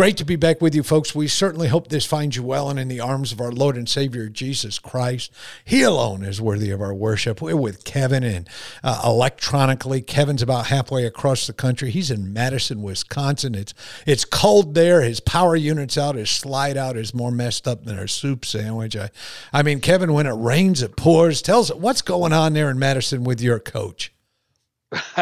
Great to be back with you, folks. We certainly hope this finds you well and in the arms of our Lord and Savior Jesus Christ. He alone is worthy of our worship. We're with Kevin and uh, electronically. Kevin's about halfway across the country. He's in Madison, Wisconsin. It's it's cold there. His power unit's out. His slide out is more messed up than our soup sandwich. I, I mean, Kevin, when it rains, it pours. Tell us what's going on there in Madison with your coach.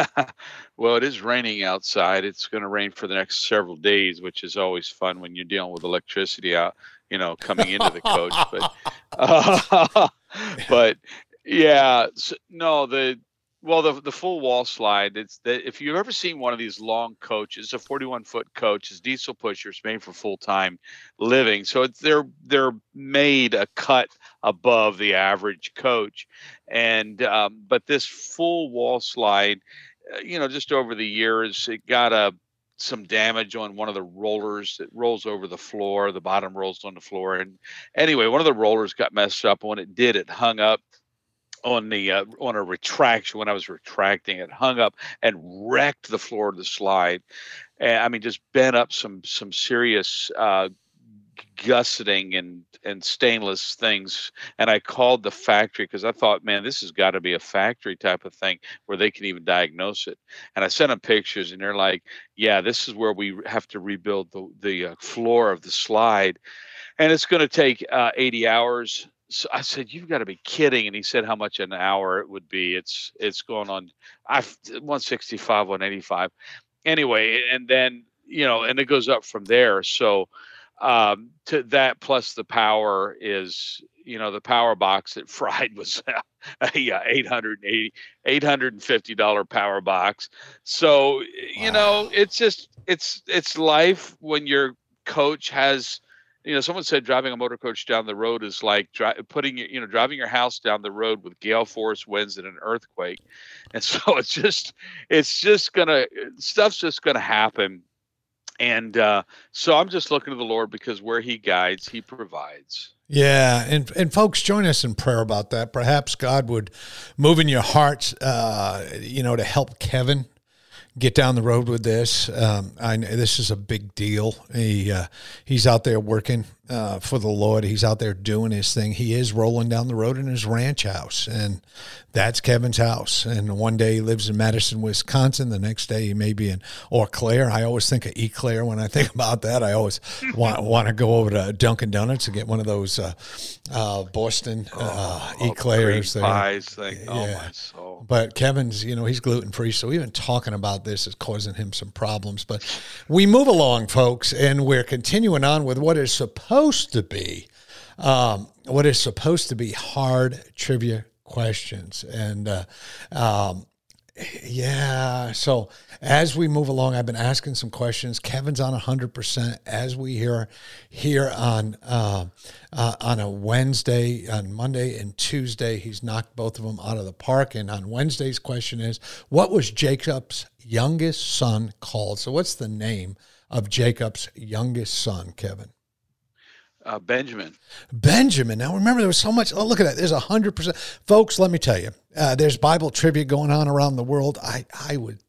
Well, it is raining outside. It's going to rain for the next several days, which is always fun when you're dealing with electricity out, you know, coming into the coach. But, uh, but yeah, so, no, the well, the the full wall slide. It's that if you've ever seen one of these long coaches, a 41 foot coach, is diesel pushers made for full time living. So it's, they're they're made a cut above the average coach, and um, but this full wall slide you know, just over the years, it got a some damage on one of the rollers that rolls over the floor. The bottom rolls on the floor, and anyway, one of the rollers got messed up. When it did, it hung up on the uh, on a retraction. When I was retracting, it hung up and wrecked the floor of the slide. And I mean, just bent up some some serious uh, gusseting and and stainless things and i called the factory because i thought man this has got to be a factory type of thing where they can even diagnose it and i sent them pictures and they're like yeah this is where we have to rebuild the, the uh, floor of the slide and it's going to take uh, 80 hours so I said, "You've got to be kidding!" And he said, "How much an hour it would be? It's it's going on, I 165, 185. Anyway, and then you know, and it goes up from there. So um, to that plus the power is you know the power box that fried was a yeah, 880 850 dollar power box. So you know it's just it's it's life when your coach has you know someone said driving a motor coach down the road is like dri- putting you know driving your house down the road with gale force winds and an earthquake. And so it's just it's just gonna stuff's just gonna happen and uh, so I'm just looking to the Lord because where He guides, He provides. Yeah, and and folks, join us in prayer about that. Perhaps God would move in your hearts, uh, you know, to help Kevin get down the road with this. Um, I, this is a big deal. He uh, he's out there working uh, for the Lord. He's out there doing his thing. He is rolling down the road in his ranch house, and that's Kevin's house. And one day he lives in Madison, Wisconsin. The next day he may be in Eau Claire. I always think of Eclair when I think about that. I always want want to go over to Dunkin' Donuts and get one of those uh, uh, Boston uh, oh, Eclairs. Pies, thing. Oh yeah. my soul. But Kevin's, you know, he's gluten free, so even talking about this is causing him some problems. But we move along, folks, and we're continuing on with what is supposed to be. Um, what is supposed to be hard trivia questions. And uh, um, yeah, so as we move along, I've been asking some questions. Kevin's on 100% as we hear here on uh, uh, on a Wednesday, on Monday and Tuesday. He's knocked both of them out of the park. And on Wednesday's question is, what was Jacob's youngest son called? So what's the name of Jacob's youngest son, Kevin? Uh, Benjamin. Benjamin. Now remember, there was so much. Oh, look at that. There's a hundred percent, folks. Let me tell you, uh, there's Bible trivia going on around the world. I, I would,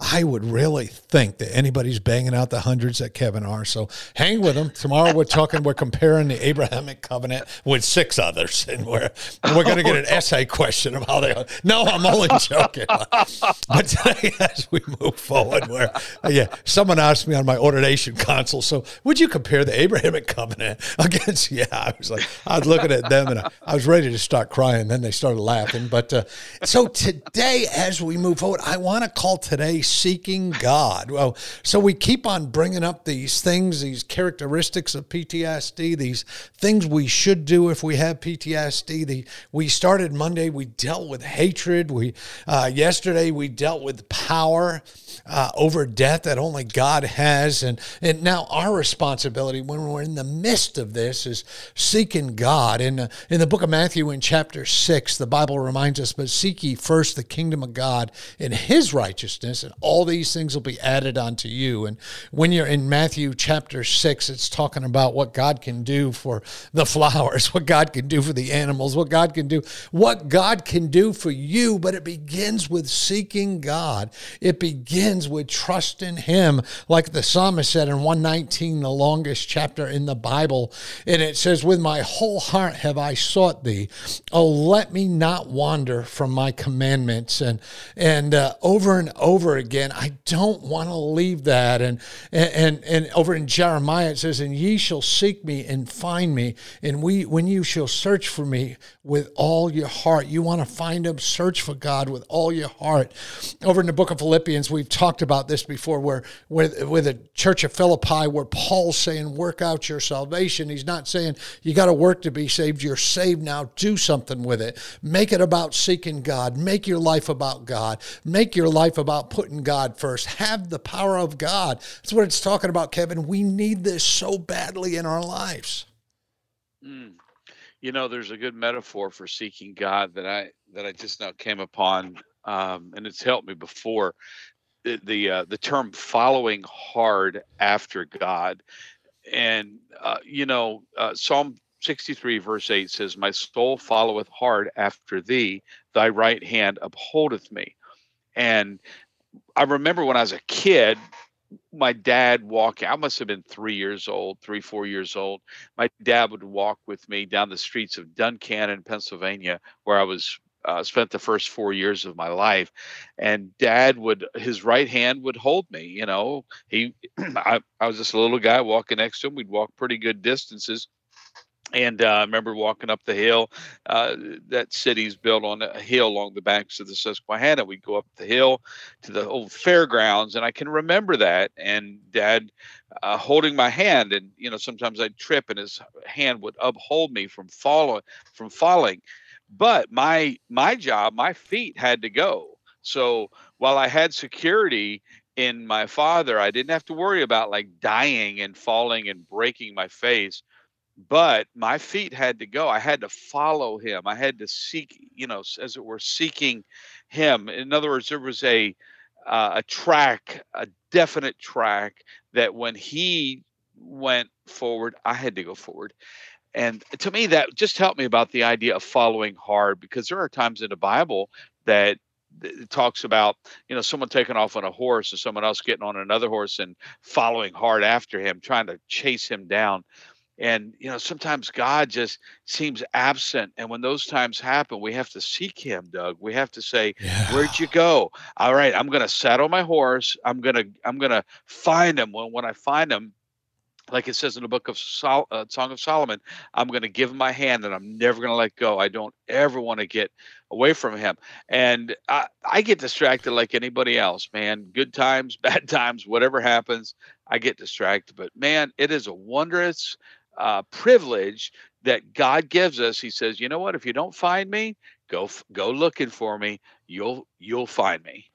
I would really think that anybody's banging out the hundreds that Kevin are. So hang with them. Tomorrow we're talking. We're comparing the Abrahamic covenant with six others, and we're we're going to get an essay question of how they. Are. No, I'm only joking. but today, as we move forward, where yeah, someone asked me on my ordination console. So would you compare the Abrahamic covenant against? Yeah, I was like, I was looking at them and I, I was ready to start crying. Then they started laughing, but. Uh, so today, as we move forward, I want to call today seeking God. Well, so we keep on bringing up these things, these characteristics of PTSD, these things we should do if we have PTSD. The, we started Monday, we dealt with hatred. We uh, yesterday we dealt with power uh, over death that only God has, and and now our responsibility when we're in the midst of this is seeking God. In uh, in the book of Matthew, in chapter six, the Bible reminds us, "But seek ye first the kingdom of God and His righteousness, and all these things will be added unto you." And when you're in Matthew chapter six, it's talking about what God can do for the flowers, what God can do for the animals, what God can do, what God can do for you. But it begins with seeking God. It begins with trusting Him, like the psalmist said in 119, the longest chapter in the Bible. And it says, With my whole heart have I sought thee. Oh, let me not wander from my commandments. And and uh, over and over again, I don't want to leave that. And, and and over in Jeremiah it says, "And ye shall seek me and find me, and we when you shall search for me with all your heart." You want to find him, search for God with all your heart. Over in the book of Philippians, we've talked about this before, where with with the church of Philippi, where Paul's saying, "Work out your salvation." He's not saying you got to work to be saved. You're saved now. Do something with it. Make it about seeking God. Make your life about God. Make your life about putting God first. Have the power of God. That's what it's talking about, Kevin. We need this so badly in our lives. Mm. You know, there's a good metaphor for seeking God that I that I just now came upon, um, and it's helped me before. The the, uh, the term "following hard after God," and uh, you know, uh, Psalm 63 verse 8 says, "My soul followeth hard after thee; thy right hand upholdeth me." And I remember when I was a kid, my dad walking, I must have been three years old, three, four years old. My dad would walk with me down the streets of Duncannon, Pennsylvania, where I was uh, spent the first four years of my life and dad would his right hand would hold me you know he I, I was just a little guy walking next to him we'd walk pretty good distances and uh, I remember walking up the hill. Uh, that city's built on a hill along the banks of the Susquehanna. We'd go up the hill to the old fairgrounds, and I can remember that. And Dad uh, holding my hand, and you know sometimes I'd trip, and his hand would uphold me from falling. From falling, but my my job, my feet had to go. So while I had security in my father, I didn't have to worry about like dying and falling and breaking my face but my feet had to go. I had to follow him. I had to seek you know as it were seeking him. In other words there was a uh, a track a definite track that when he went forward i had to go forward. And to me that just helped me about the idea of following hard because there are times in the bible that it talks about you know someone taking off on a horse and someone else getting on another horse and following hard after him trying to chase him down and you know sometimes god just seems absent and when those times happen we have to seek him doug we have to say yeah. where'd you go all right i'm going to saddle my horse i'm going to i'm to find him when when i find him like it says in the book of Sol- uh, Song of Solomon, I'm going to give him my hand and I'm never going to let go. I don't ever want to get away from him. And I, I get distracted like anybody else, man. Good times, bad times, whatever happens, I get distracted. But man, it is a wondrous uh, privilege that God gives us. He says, "You know what? If you don't find me, go go looking for me. You'll you'll find me."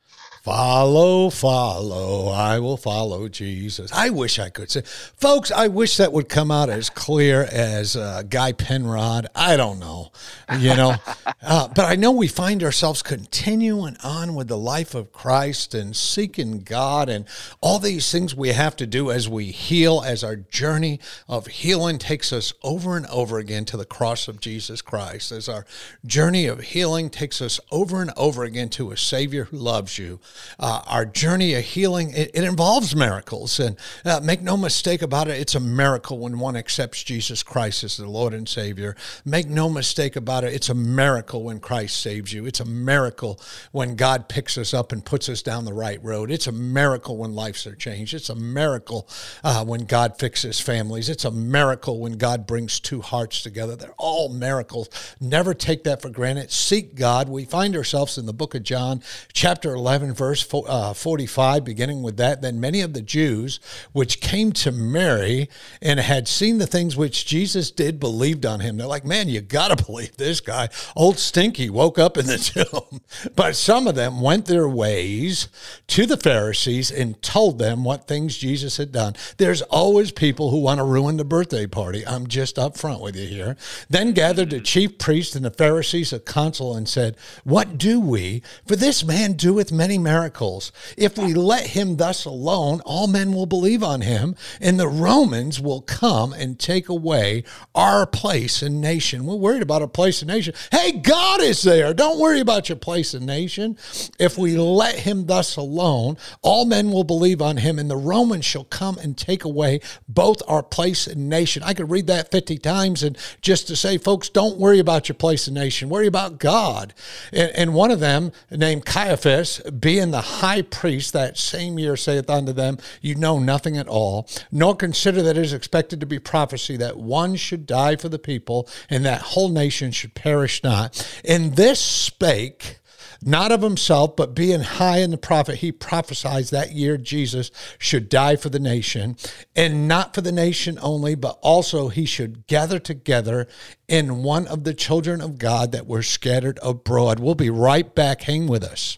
Follow, follow, I will follow Jesus. I wish I could say, folks, I wish that would come out as clear as uh, Guy Penrod. I don't know, you know, uh, but I know we find ourselves continuing on with the life of Christ and seeking God and all these things we have to do as we heal, as our journey of healing takes us over and over again to the cross of Jesus Christ, as our journey of healing takes us over and over again to a Savior who loves you uh, our journey of healing, it, it involves miracles. And uh, make no mistake about it, it's a miracle when one accepts Jesus Christ as the Lord and Savior. Make no mistake about it, it's a miracle when Christ saves you. It's a miracle when God picks us up and puts us down the right road. It's a miracle when lives are changed. It's a miracle uh, when God fixes families. It's a miracle when God brings two hearts together. They're all miracles. Never take that for granted. Seek God. We find ourselves in the book of John, chapter 11, verse uh, 45, beginning with that. Then many of the Jews which came to Mary and had seen the things which Jesus did believed on him. They're like, man, you got to believe this guy. Old Stinky woke up in the tomb. but some of them went their ways to the Pharisees and told them what things Jesus had done. There's always people who want to ruin the birthday party. I'm just up front with you here. Then gathered the chief priests and the Pharisees a council and said, What do we? For this man doeth many miracles. If we let him thus alone, all men will believe on him, and the Romans will come and take away our place and nation. We're worried about a place and nation. Hey, God is there. Don't worry about your place and nation. If we let him thus alone, all men will believe on him, and the Romans shall come and take away both our place and nation. I could read that 50 times and just to say, folks, don't worry about your place and nation. Worry about God. And, and one of them, named Caiaphas, being the high priest that same year, saith unto them, You know nothing at all, nor consider that it is expected to be prophecy that one should die for the people, and that whole nation should perish not. And this spake not of himself, but being high in the prophet, he prophesied that year Jesus should die for the nation, and not for the nation only, but also he should gather together in one of the children of God that were scattered abroad. We'll be right back. Hang with us.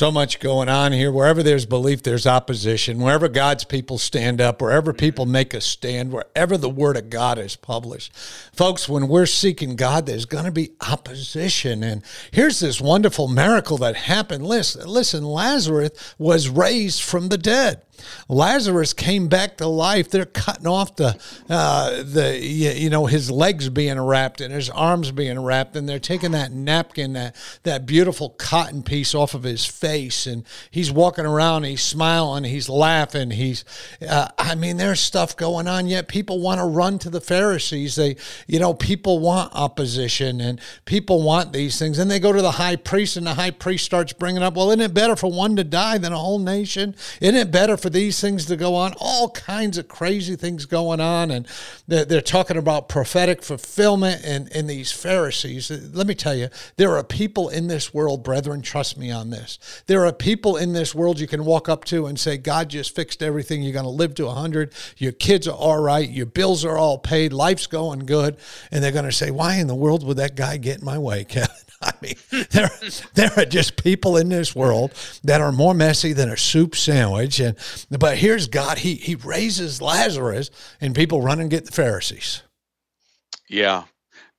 So much going on here. Wherever there's belief, there's opposition. Wherever God's people stand up, wherever people make a stand, wherever the word of God is published. Folks, when we're seeking God, there's going to be opposition. And here's this wonderful miracle that happened. Listen, listen, Lazarus was raised from the dead. Lazarus came back to life. They're cutting off the uh, the you know his legs being wrapped and his arms being wrapped, and they're taking that napkin, that that beautiful cotton piece off of his face, and he's walking around, he's smiling, he's laughing, he's uh, I mean, there's stuff going on. Yet people want to run to the Pharisees. They you know people want opposition and people want these things, and they go to the high priest, and the high priest starts bringing up, well, isn't it better for one to die than a whole nation? Isn't it better for these things to go on, all kinds of crazy things going on. And they're, they're talking about prophetic fulfillment and, and these Pharisees. Let me tell you, there are people in this world, brethren, trust me on this. There are people in this world you can walk up to and say, God just fixed everything. You're going to live to 100. Your kids are all right. Your bills are all paid. Life's going good. And they're going to say, Why in the world would that guy get in my way, Kevin? I mean, there, there are just people in this world that are more messy than a soup sandwich. And but here's God. He he raises Lazarus, and people run and get the Pharisees. Yeah,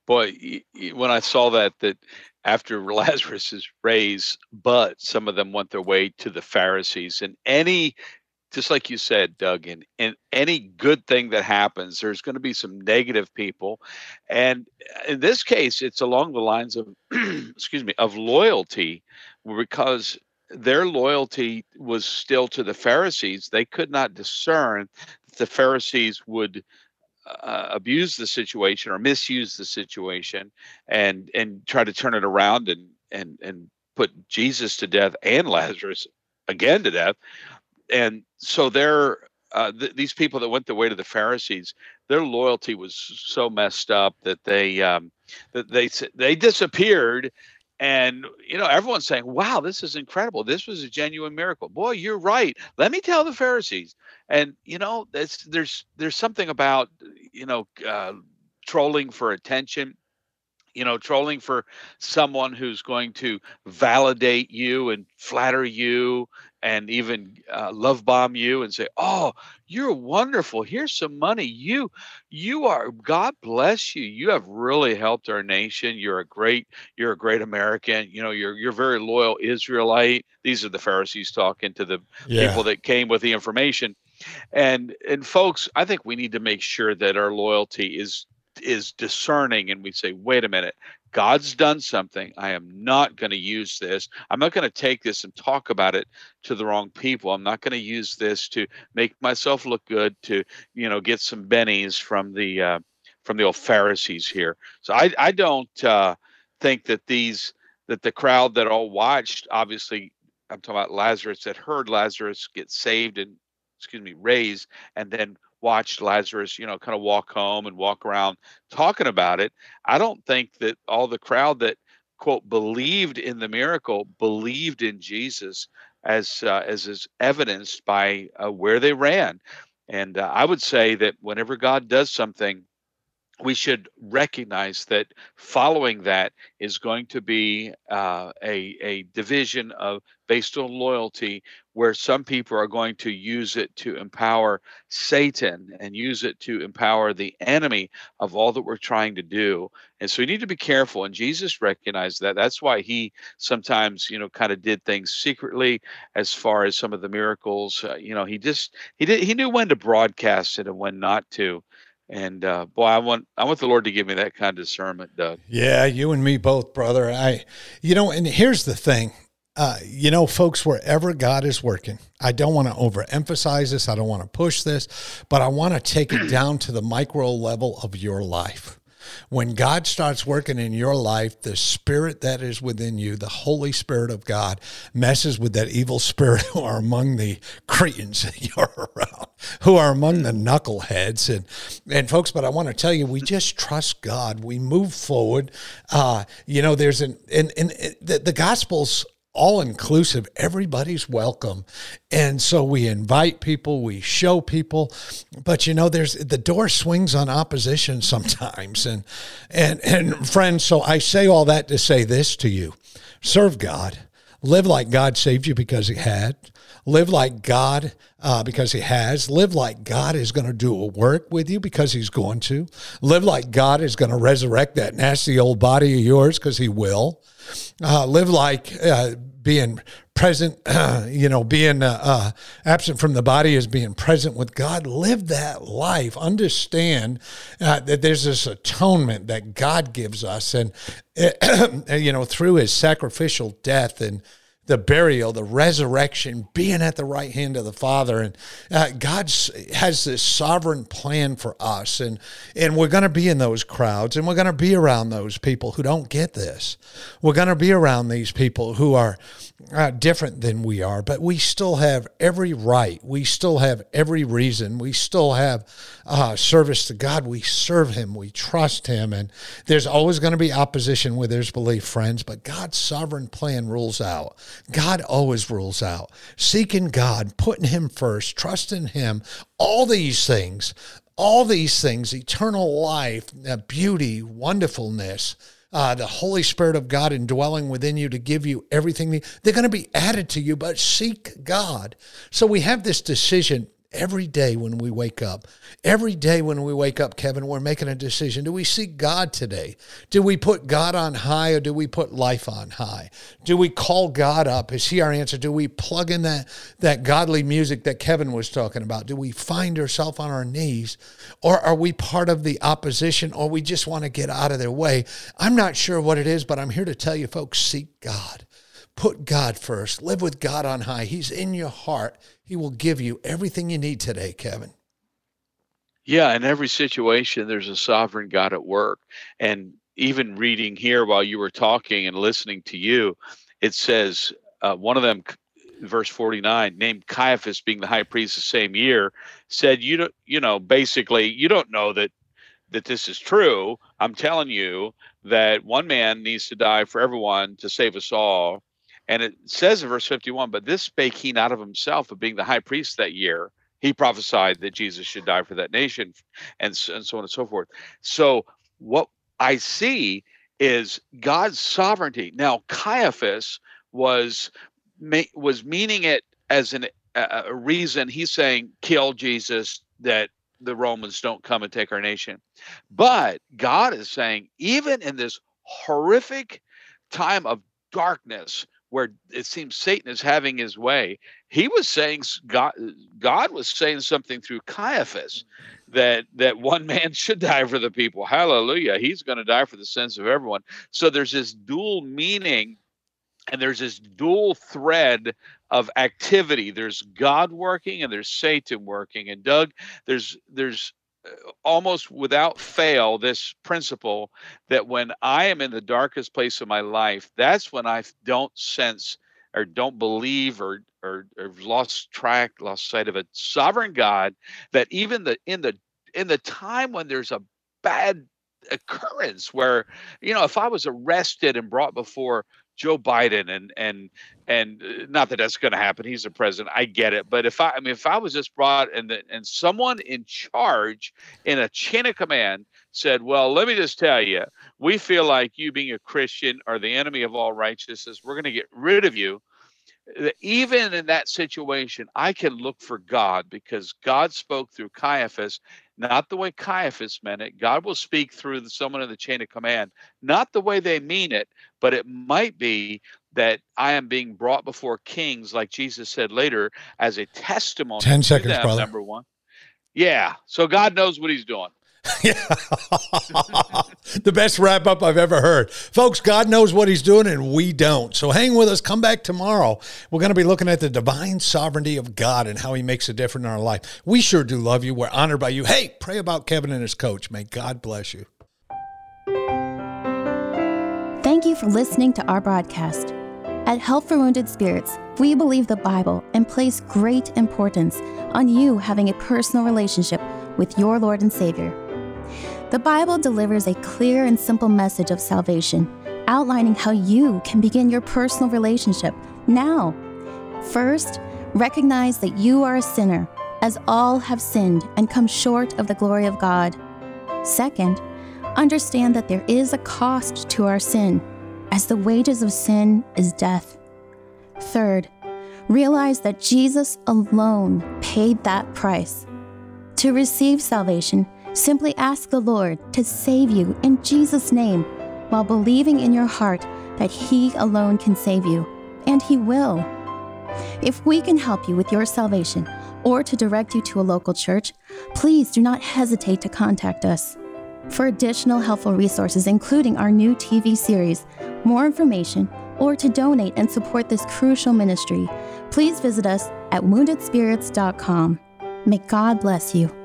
boy, when I saw that that after Lazarus is raised, but some of them went their way to the Pharisees, and any just like you said, Doug, in, in any good thing that happens, there's going to be some negative people. And in this case, it's along the lines of, excuse me, of loyalty, because their loyalty was still to the Pharisees. They could not discern that the Pharisees would uh, abuse the situation or misuse the situation and and try to turn it around and and and put Jesus to death and Lazarus again to death and so they're uh, th- these people that went the way to the Pharisees, their loyalty was so messed up that they um, that they they disappeared, and you know everyone's saying, "Wow, this is incredible! This was a genuine miracle." Boy, you're right. Let me tell the Pharisees, and you know, there's there's there's something about you know uh, trolling for attention you know, trolling for someone who's going to validate you and flatter you and even uh, love bomb you and say, "Oh, you're wonderful. Here's some money. You, you are. God bless you. You have really helped our nation. You're a great. You're a great American. You know, you're you're very loyal Israelite. These are the Pharisees talking to the yeah. people that came with the information." And and folks, I think we need to make sure that our loyalty is is discerning and we say, wait a minute, God's done something. I am not going to use this. I'm not going to take this and talk about it to the wrong people. I'm not going to use this to make myself look good to, you know, get some bennies from the uh, from the old Pharisees here. So I I don't uh, think that these that the crowd that all watched, obviously, I'm talking about Lazarus that heard Lazarus get saved and excuse me raised, and then watched Lazarus, you know, kind of walk home and walk around talking about it. I don't think that all the crowd that quote believed in the miracle believed in Jesus as uh, as is evidenced by uh, where they ran. And uh, I would say that whenever God does something, we should recognize that following that is going to be uh, a, a division of based on loyalty where some people are going to use it to empower satan and use it to empower the enemy of all that we're trying to do. And so we need to be careful and jesus recognized that. That's why he sometimes you know kind of did things secretly as far as some of the miracles uh, you know he just he did he knew when to broadcast it and when not to and uh, boy, I want I want the Lord to give me that kind of discernment, Doug. Yeah, you and me both, brother. I, you know, and here's the thing. Uh, you know, folks, wherever God is working, I don't want to overemphasize this. I don't want to push this, but I want to take it down to the micro level of your life. When God starts working in your life, the spirit that is within you, the Holy Spirit of God, messes with that evil spirit who are among the Cretans that you're around, who are among the knuckleheads. And, and folks, but I want to tell you, we just trust God. We move forward. Uh, you know, there's an, and, and the, the Gospels all inclusive. Everybody's welcome. And so we invite people, we show people, but you know, there's the door swings on opposition sometimes. And and and friends, so I say all that to say this to you. Serve God. Live like God saved you because he had. Live like God uh, because he has. Live like God is going to do a work with you because he's going to. Live like God is going to resurrect that nasty old body of yours because he will. Uh, live like uh, being present, you know, being uh, uh, absent from the body is being present with God. Live that life. Understand uh, that there's this atonement that God gives us, and you know, through His sacrificial death and the burial, the resurrection, being at the right hand of the Father, and uh, God has this sovereign plan for us, and and we're going to be in those crowds, and we're going to be around those people who don't get this. We're going to be around these people who are uh, different than we are, but we still have every right. We still have every reason. We still have uh, service to God. We serve Him. We trust Him. And there's always going to be opposition with there's belief, friends, but God's sovereign plan rules out. God always rules out. Seeking God, putting Him first, trusting Him, all these things, all these things, eternal life, uh, beauty, wonderfulness uh, the Holy Spirit of God indwelling within you to give you everything. They're going to be added to you, but seek God. So we have this decision every day when we wake up. Every day when we wake up, Kevin, we're making a decision. Do we seek God today? Do we put God on high or do we put life on high? Do we call God up? Is he our answer? Do we plug in that, that godly music that Kevin was talking about? Do we find ourselves on our knees or are we part of the opposition or we just want to get out of their way? I'm not sure what it is, but I'm here to tell you folks, seek God. Put God first. Live with God on high. He's in your heart. He will give you everything you need today, Kevin. Yeah, in every situation, there's a sovereign God at work. And even reading here while you were talking and listening to you, it says uh, one of them, verse 49, named Caiaphas, being the high priest the same year, said, "You don't, you know, basically, you don't know that that this is true. I'm telling you that one man needs to die for everyone to save us all." And it says in verse 51, but this spake he not of himself, but being the high priest that year, he prophesied that Jesus should die for that nation, and, and so on and so forth. So what I see is God's sovereignty. Now, Caiaphas was was meaning it as an, a reason. He's saying, "Kill Jesus," that the Romans don't come and take our nation. But God is saying, even in this horrific time of darkness, where it seems Satan is having his way, he was saying God God was saying something through Caiaphas that that one man should die for the people. Hallelujah. He's going to die for the sins of everyone. So there's this dual meaning and there's this dual thread of activity. There's God working and there's Satan working. And Doug, there's there's almost without fail this principle that when I am in the darkest place of my life, that's when I don't sense or don't believe or or, or lost track, lost sight of a sovereign God that even the in the in the time when there's a bad occurrence where you know if I was arrested and brought before Joe Biden and and and uh, not that that's going to happen. He's the president. I get it. But if I, I mean, if I was just brought and and someone in charge in a chain of command said, "Well, let me just tell you, we feel like you being a Christian are the enemy of all righteousness. We're going to get rid of you." Even in that situation, I can look for God because God spoke through Caiaphas not the way Caiaphas meant it. God will speak through someone in the chain of command, not the way they mean it, but it might be that I am being brought before kings, like Jesus said later, as a testimony. 10 seconds, them, brother. Number one. Yeah. So God knows what he's doing. The best wrap up I've ever heard. Folks, God knows what He's doing and we don't. So hang with us. Come back tomorrow. We're going to be looking at the divine sovereignty of God and how He makes a difference in our life. We sure do love you. We're honored by you. Hey, pray about Kevin and his coach. May God bless you. Thank you for listening to our broadcast. At Help for Wounded Spirits, we believe the Bible and place great importance on you having a personal relationship with your Lord and Savior. The Bible delivers a clear and simple message of salvation, outlining how you can begin your personal relationship now. First, recognize that you are a sinner, as all have sinned and come short of the glory of God. Second, understand that there is a cost to our sin, as the wages of sin is death. Third, realize that Jesus alone paid that price. To receive salvation, Simply ask the Lord to save you in Jesus' name while believing in your heart that He alone can save you, and He will. If we can help you with your salvation or to direct you to a local church, please do not hesitate to contact us. For additional helpful resources, including our new TV series, more information, or to donate and support this crucial ministry, please visit us at woundedspirits.com. May God bless you.